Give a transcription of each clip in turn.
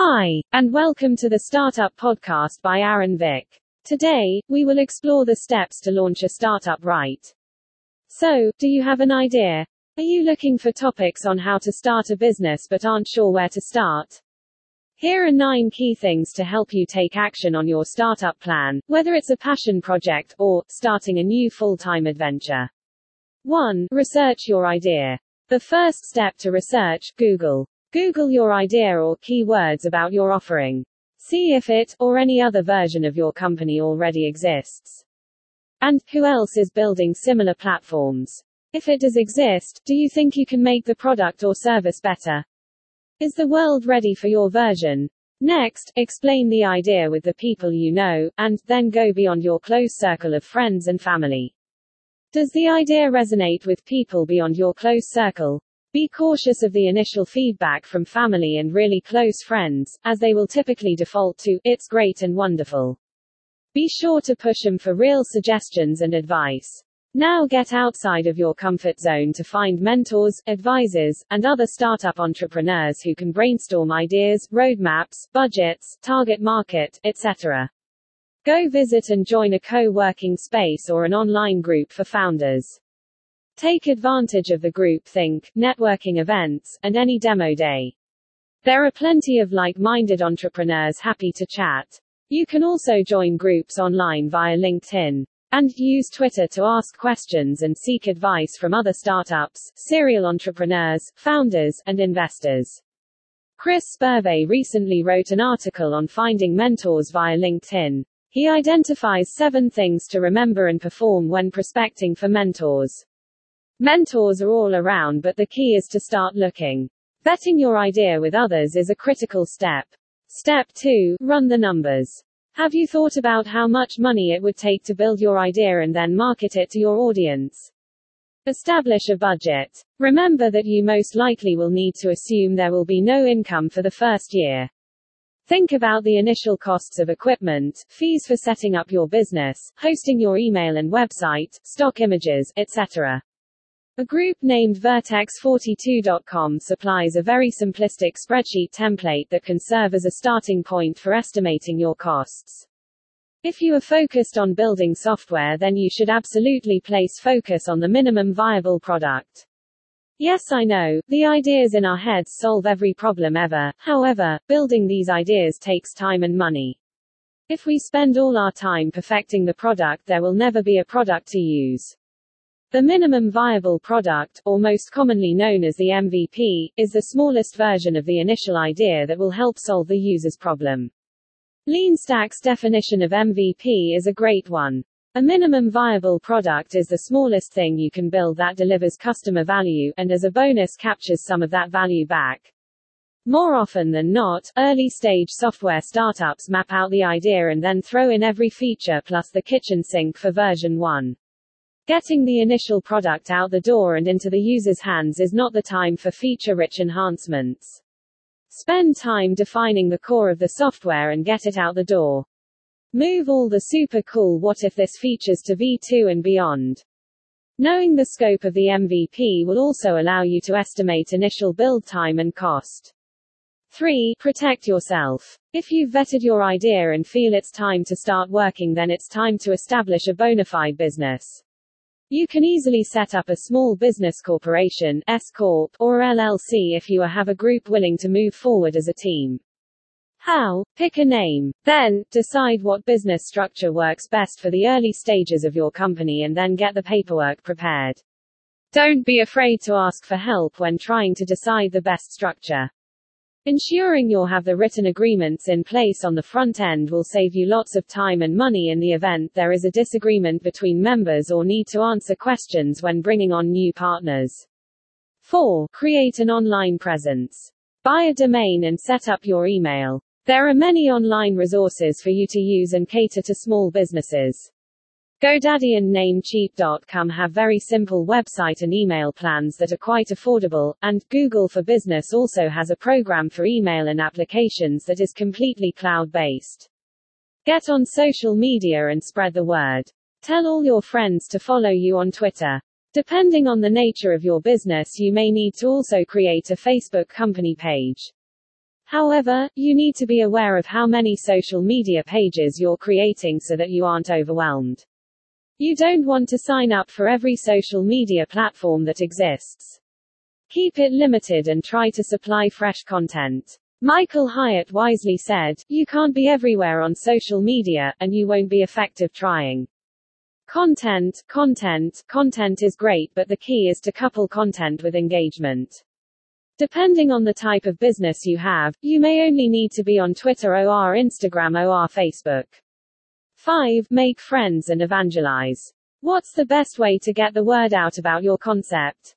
Hi, and welcome to the Startup Podcast by Aaron Vick. Today, we will explore the steps to launch a startup right. So, do you have an idea? Are you looking for topics on how to start a business but aren't sure where to start? Here are nine key things to help you take action on your startup plan, whether it's a passion project or starting a new full-time adventure. 1. Research your idea. The first step to research, Google. Google your idea or keywords about your offering. See if it, or any other version of your company already exists. And, who else is building similar platforms? If it does exist, do you think you can make the product or service better? Is the world ready for your version? Next, explain the idea with the people you know, and then go beyond your close circle of friends and family. Does the idea resonate with people beyond your close circle? Be cautious of the initial feedback from family and really close friends, as they will typically default to, it's great and wonderful. Be sure to push them for real suggestions and advice. Now get outside of your comfort zone to find mentors, advisors, and other startup entrepreneurs who can brainstorm ideas, roadmaps, budgets, target market, etc. Go visit and join a co-working space or an online group for founders. Take advantage of the group think, networking events, and any demo day. There are plenty of like-minded entrepreneurs happy to chat. You can also join groups online via LinkedIn. And use Twitter to ask questions and seek advice from other startups, serial entrepreneurs, founders, and investors. Chris Spurvey recently wrote an article on finding mentors via LinkedIn. He identifies seven things to remember and perform when prospecting for mentors. Mentors are all around but the key is to start looking. Vetting your idea with others is a critical step. Step 2. Run the numbers. Have you thought about how much money it would take to build your idea and then market it to your audience? Establish a budget. Remember that you most likely will need to assume there will be no income for the first year. Think about the initial costs of equipment, fees for setting up your business, hosting your email and website, stock images, etc. A group named Vertex42.com supplies a very simplistic spreadsheet template that can serve as a starting point for estimating your costs. If you are focused on building software then you should absolutely place focus on the minimum viable product. Yes I know, the ideas in our heads solve every problem ever, however, building these ideas takes time and money. If we spend all our time perfecting the product there will never be a product to use. The minimum viable product, or most commonly known as the MVP, is the smallest version of the initial idea that will help solve the user's problem. LeanStack's definition of MVP is a great one. A minimum viable product is the smallest thing you can build that delivers customer value, and as a bonus captures some of that value back. More often than not, early stage software startups map out the idea and then throw in every feature plus the kitchen sink for version 1. Getting the initial product out the door and into the user's hands is not the time for feature-rich enhancements. Spend time defining the core of the software and get it out the door. Move all the super cool what if this features to V2 and beyond. Knowing the scope of the MVP will also allow you to estimate initial build time and cost. 3. Protect yourself. If you've vetted your idea and feel it's time to start working then it's time to establish a bona fide business. You can easily set up a small business corporation S Corp, or LLC if you have a group willing to move forward as a team. How? Pick a name. Then, decide what business structure works best for the early stages of your company and then get the paperwork prepared. Don't be afraid to ask for help when trying to decide the best structure. Ensuring you'll have the written agreements in place on the front end will save you lots of time and money in the event there is a disagreement between members or need to answer questions when bringing on new partners. 4. Create an online presence. Buy a domain and set up your email. There are many online resources for you to use and cater to small businesses. GoDaddy and Namecheap.com have very simple website and email plans that are quite affordable, and Google for Business also has a program for email and applications that is completely cloud-based. Get on social media and spread the word. Tell all your friends to follow you on Twitter. Depending on the nature of your business you may need to also create a Facebook company page. However, you need to be aware of how many social media pages you're creating so that you aren't overwhelmed. You don't want to sign up for every social media platform that exists. Keep it limited and try to supply fresh content. Michael Hyatt wisely said, You can't be everywhere on social media, and you won't be effective trying. Content, content, content is great, but the key is to couple content with engagement. Depending on the type of business you have, you may only need to be on Twitter or Instagram or Facebook. 5. Make friends and evangelize. What's the best way to get the word out about your concept?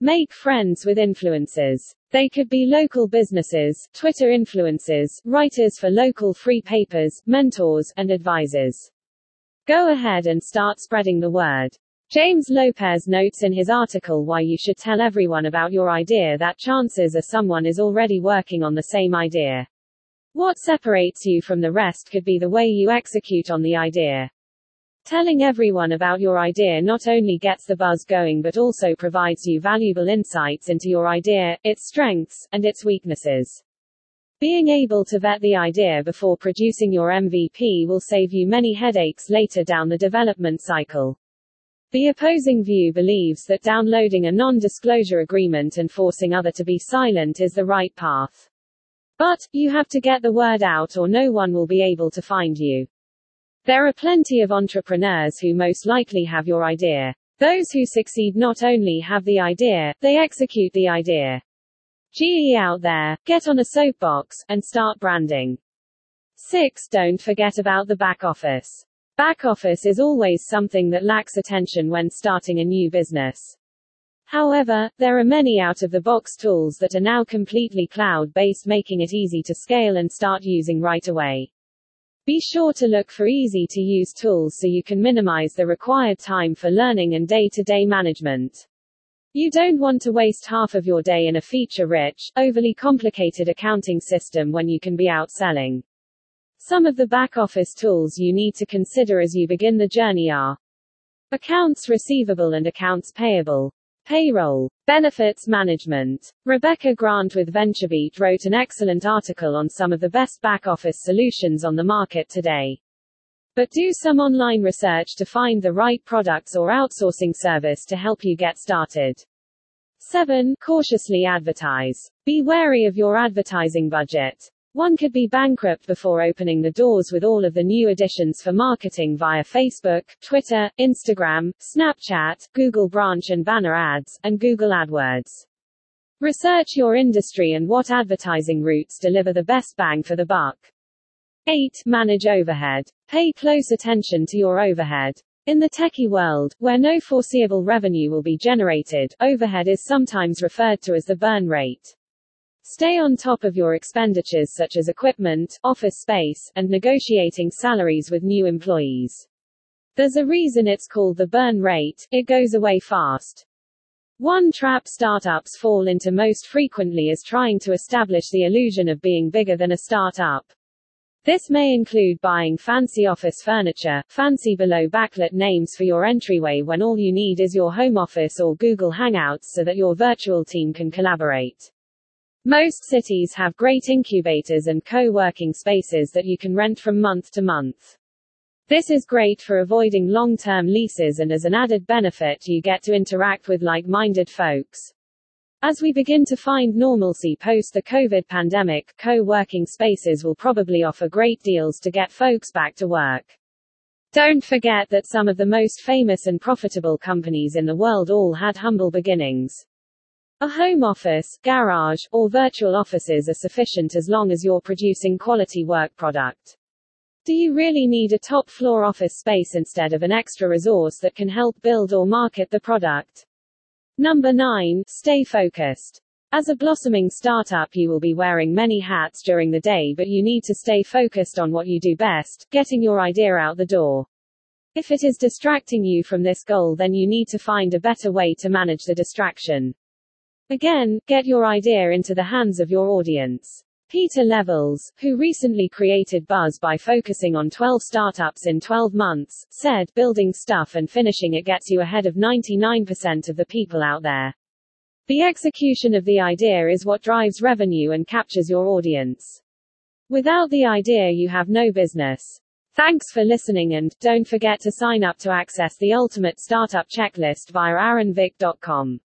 Make friends with influencers. They could be local businesses, Twitter influencers, writers for local free papers, mentors, and advisors. Go ahead and start spreading the word. James Lopez notes in his article why you should tell everyone about your idea that chances are someone is already working on the same idea. What separates you from the rest could be the way you execute on the idea. Telling everyone about your idea not only gets the buzz going but also provides you valuable insights into your idea, its strengths, and its weaknesses. Being able to vet the idea before producing your MVP will save you many headaches later down the development cycle. The opposing view believes that downloading a non-disclosure agreement and forcing other to be silent is the right path. But, you have to get the word out or no one will be able to find you. There are plenty of entrepreneurs who most likely have your idea. Those who succeed not only have the idea, they execute the idea. GE out there, get on a soapbox, and start branding. 6. Don't forget about the back office. Back office is always something that lacks attention when starting a new business. However, there are many out-of-the-box tools that are now completely cloud-based making it easy to scale and start using right away. Be sure to look for easy-to-use tools so you can minimize the required time for learning and day-to-day management. You don't want to waste half of your day in a feature-rich, overly complicated accounting system when you can be out selling. Some of the back office tools you need to consider as you begin the journey are accounts receivable and accounts payable, payroll, benefits management. Rebecca Grant with VentureBeat wrote an excellent article on some of the best back office solutions on the market today. But do some online research to find the right products or outsourcing service to help you get started. 7. Cautiously advertise. Be wary of your advertising budget. One could be bankrupt before opening the doors with all of the new additions for marketing via Facebook, Twitter, Instagram, Snapchat, Google Branch and banner ads, and Google AdWords. Research your industry and what advertising routes deliver the best bang for the buck. 8. Manage overhead. Pay close attention to your overhead. In the techie world, where no foreseeable revenue will be generated, overhead is sometimes referred to as the burn rate. Stay on top of your expenditures such as equipment, office space, and negotiating salaries with new employees. There's a reason it's called the burn rate, it goes away fast. One trap startups fall into most frequently is trying to establish the illusion of being bigger than a startup. This may include buying fancy office furniture, fancy below backlit names for your entryway when all you need is your home office or Google Hangouts so that your virtual team can collaborate. Most cities have great incubators and co-working spaces that you can rent from month to month. This is great for avoiding long-term leases and as an added benefit you get to interact with like-minded folks. As we begin to find normalcy post the COVID pandemic, co-working spaces will probably offer great deals to get folks back to work. Don't forget that some of the most famous and profitable companies in the world all had humble beginnings. A home office, garage, or virtual offices are sufficient as long as you're producing quality work product. Do you really need a top floor office space instead of an extra resource that can help build or market the product? Number 9. Stay focused. As a blossoming startup, you will be wearing many hats during the day, but you need to stay focused on what you do best, getting your idea out the door. If it is distracting you from this goal, then you need to find a better way to manage the distraction. Again, get your idea into the hands of your audience. Pieter Levels, who recently created buzz by focusing on 12 startups in 12 months, said, building stuff and finishing it gets you ahead of 99% of the people out there. The execution of the idea is what drives revenue and captures your audience. Without the idea, you have no business. Thanks for listening and don't forget to sign up to access the ultimate startup checklist via aaronvick.com.